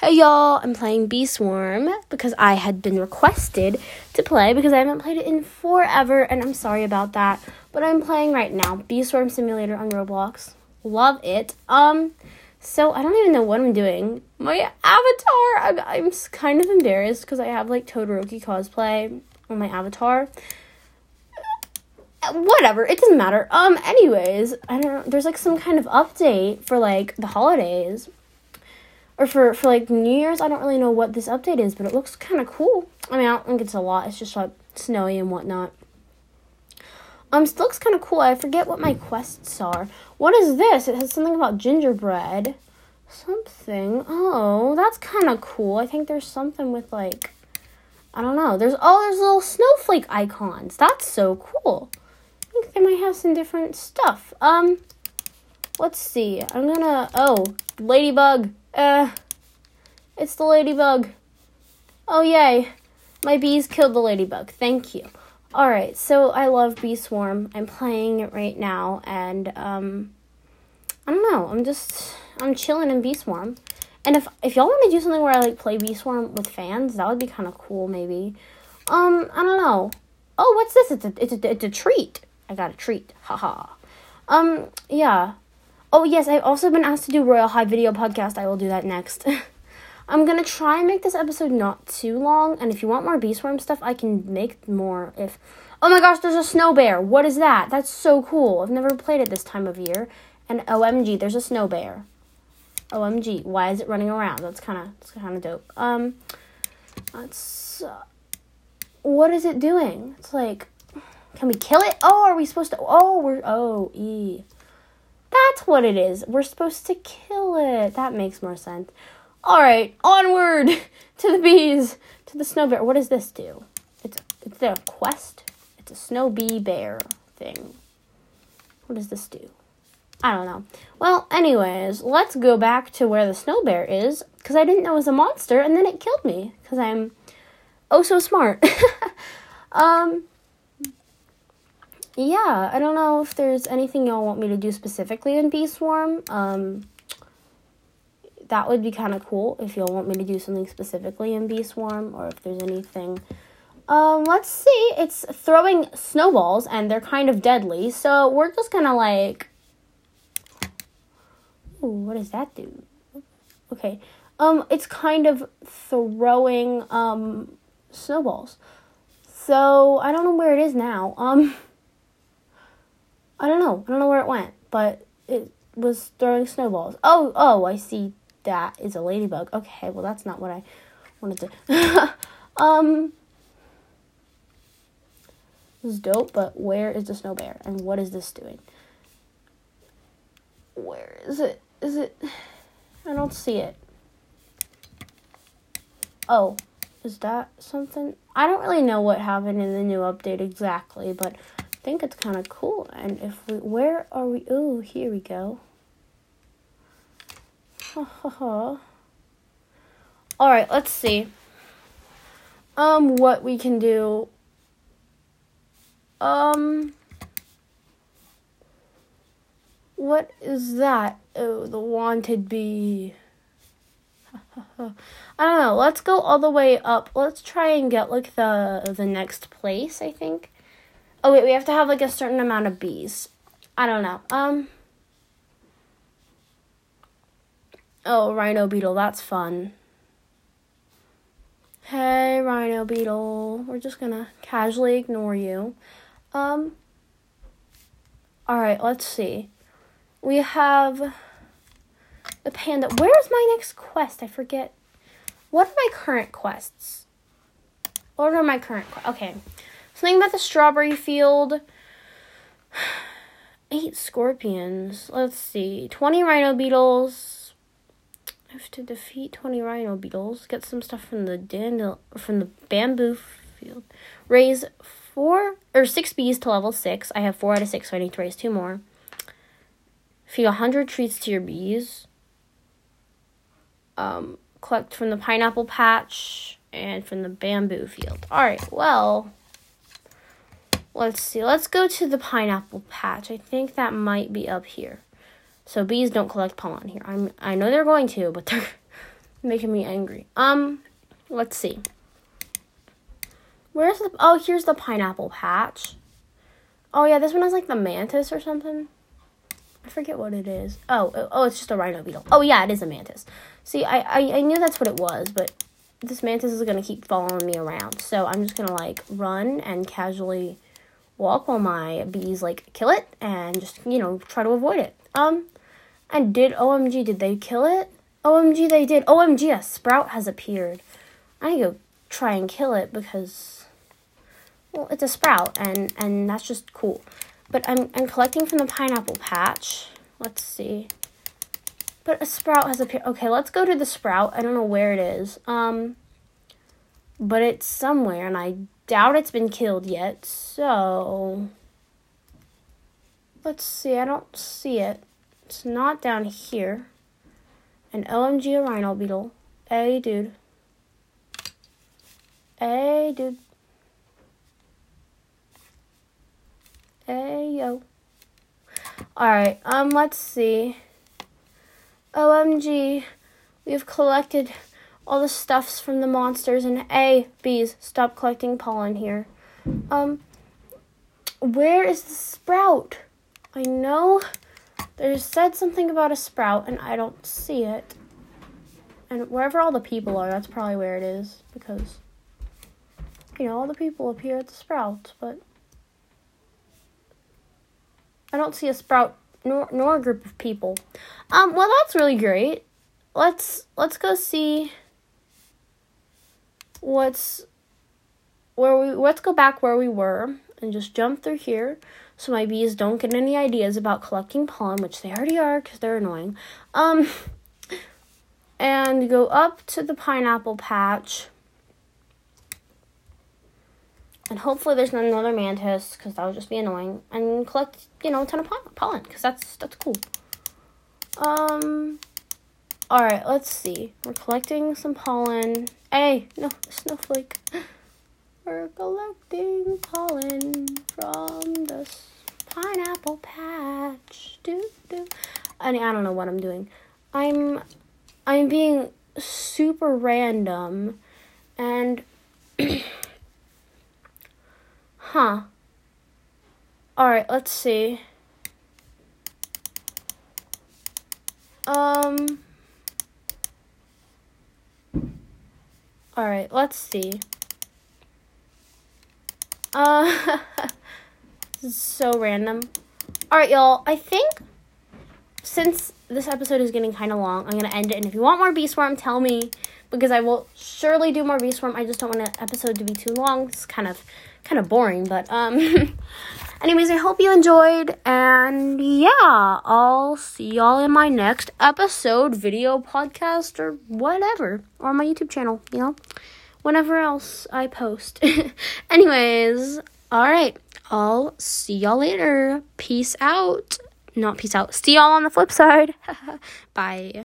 Hey y'all, I'm playing Bee Swarm because I had been requested to play because I haven't played it in forever and I'm sorry about that. But I'm playing right now. Bee Swarm Simulator on Roblox. Love it. Um so I don't even know what I'm doing. My avatar, I'm, I'm kind of embarrassed because I have like Todoroki cosplay on my avatar. Whatever, it doesn't matter. Um anyways, I don't know, there's like some kind of update for like the holidays or for for like New Year's. I don't really know what this update is, but it looks kind of cool. I mean, I don't think it's a lot. It's just like snowy and whatnot. Um, it looks kind of cool. I forget what my quests are. What is this? It has something about gingerbread. Something. Oh, that's kind of cool. I think there's something with like, I don't know. There's oh, there's little snowflake icons. That's so cool. I think they might have some different stuff. Um, let's see. I'm gonna. Oh, ladybug. Uh, it's the ladybug. Oh, yay. My bees killed the ladybug. Thank you. Alright, so I love Bee Swarm. I'm playing it right now, and, um, I don't know. I'm just, I'm chilling in Bee Swarm. And if, if y'all want to do something where I, like, play Bee Swarm with fans, that would be kind of cool, maybe. Um, I don't know. Oh, what's this? It's a, it's a, it's a treat. I got a treat. Haha. Um, yeah. Oh, yes, I've also been asked to do Royal High Video Podcast. I will do that next. I'm gonna try and make this episode not too long, and if you want more Bee Swarm stuff, I can make more if. Oh my gosh, there's a snow bear! What is that? That's so cool. I've never played it this time of year. And OMG, there's a snow bear. OMG, why is it running around? That's kind of that's kind of dope. Um, that's uh, what is it doing? It's like, can we kill it? Oh, are we supposed to? Oh, we're oh e. That's what it is. We're supposed to kill it. That makes more sense. All right, onward to the bees, to the snow bear. What does this do? It's it's a quest. It's a snow bee bear thing. What does this do? I don't know. Well, anyways, let's go back to where the snow bear is because I didn't know it was a monster, and then it killed me because I'm oh so smart. um, yeah, I don't know if there's anything y'all want me to do specifically in Bee Swarm. Um, that would be kind of cool if y'all want me to do something specifically in Bee Swarm, or if there's anything. Um, let's see. It's throwing snowballs, and they're kind of deadly. So we're just gonna like. Ooh, what does that do? Okay. Um, it's kind of throwing um snowballs. So I don't know where it is now. Um. I don't know. I don't know where it went, but it was throwing snowballs. Oh, oh, I see that is a ladybug. Okay, well that's not what I wanted to. um, this is dope, but where is the snow bear and what is this doing? Where is it? Is it? I don't see it. Oh, is that something? I don't really know what happened in the new update exactly, but think it's kind of cool. And if we, where are we? Oh, here we go. Ha ha ha. All right, let's see. Um, what we can do. Um, what is that? Oh, the wanted bee. I don't know. Let's go all the way up. Let's try and get like the the next place, I think. Oh wait, we have to have like a certain amount of bees. I don't know. Um. Oh, rhino beetle, that's fun. Hey, rhino beetle, we're just gonna casually ignore you. Um. All right, let's see. We have the panda. Where's my next quest? I forget. What are my current quests? What are my current? okay. Something about the strawberry field. Eight scorpions. Let's see. 20 rhino beetles. I have to defeat 20 rhino beetles. Get some stuff from the dandel from the bamboo field. Raise four or six bees to level six. I have four out of six, so I need to raise two more. Feed a hundred treats to your bees. Um, collect from the pineapple patch and from the bamboo field. All right. Well, Let's see. Let's go to the pineapple patch. I think that might be up here. So bees don't collect pollen here. I'm I know they're going to, but they're making me angry. Um, let's see. Where's the? Oh, here's the pineapple patch. Oh yeah, this one has like the mantis or something. I forget what it is. Oh, oh, oh, it's just a rhino beetle. Oh yeah, it is a mantis. See, I, I, I knew that's what it was, but this mantis is gonna keep following me around. So I'm just gonna like run and casually walk while my bees like kill it and just you know try to avoid it. Um, and did OMG did they kill it? OMG they did. OMG a sprout has appeared. I need to go try and kill it because well it's a sprout and and that's just cool. But I'm I'm collecting from the pineapple patch. Let's see. But a sprout has appeared. Okay, let's go to the sprout. I don't know where it is. Um, but it's somewhere, and I doubt it's been killed yet. So let's see. I don't see it. It's not down here. An OMG a rhino beetle. Hey, dude. Hey, dude. Hey, yo. Alright, um, let's see. OMG, we've collected all the stuffs from the monsters and A, bees, stop collecting pollen here. Um, where is the sprout? I know there's said something about a sprout and I don't see it. And wherever all the people are, that's probably where it is because, you know, all the people appear at the sprout, but I don't see a sprout nor nor a group of people. Um, well, that's really great. Let's let's go see what's where we let's go back where we were and just jump through here so my bees don't get any ideas about collecting pollen, which they already are because they're annoying. Um, and go up to the pineapple patch and hopefully there's not another mantis because that would just be annoying. And collect, you know, a ton of pollen because that's that's cool. Um. All right, let's see. We're collecting some pollen. Hey, no snowflake. We're collecting pollen from the pineapple patch. Do do. I I don't know what I'm doing. I'm I'm being super random and Huh. Alright, let's see. Um. Alright, let's see. Uh. so random. Alright, y'all. I think since this episode is getting kind of long, I'm going to end it. And if you want more Bee Swarm, tell me because I will surely do more Bee Swarm. I just don't want the episode to be too long. It's kind of kind of boring, but um anyways, I hope you enjoyed and yeah, I'll see y'all in my next episode, video, podcast or whatever or my YouTube channel, you know. Whenever else I post. anyways, all right. I'll see y'all later. Peace out. Not peace out. See y'all on the flip side. Bye.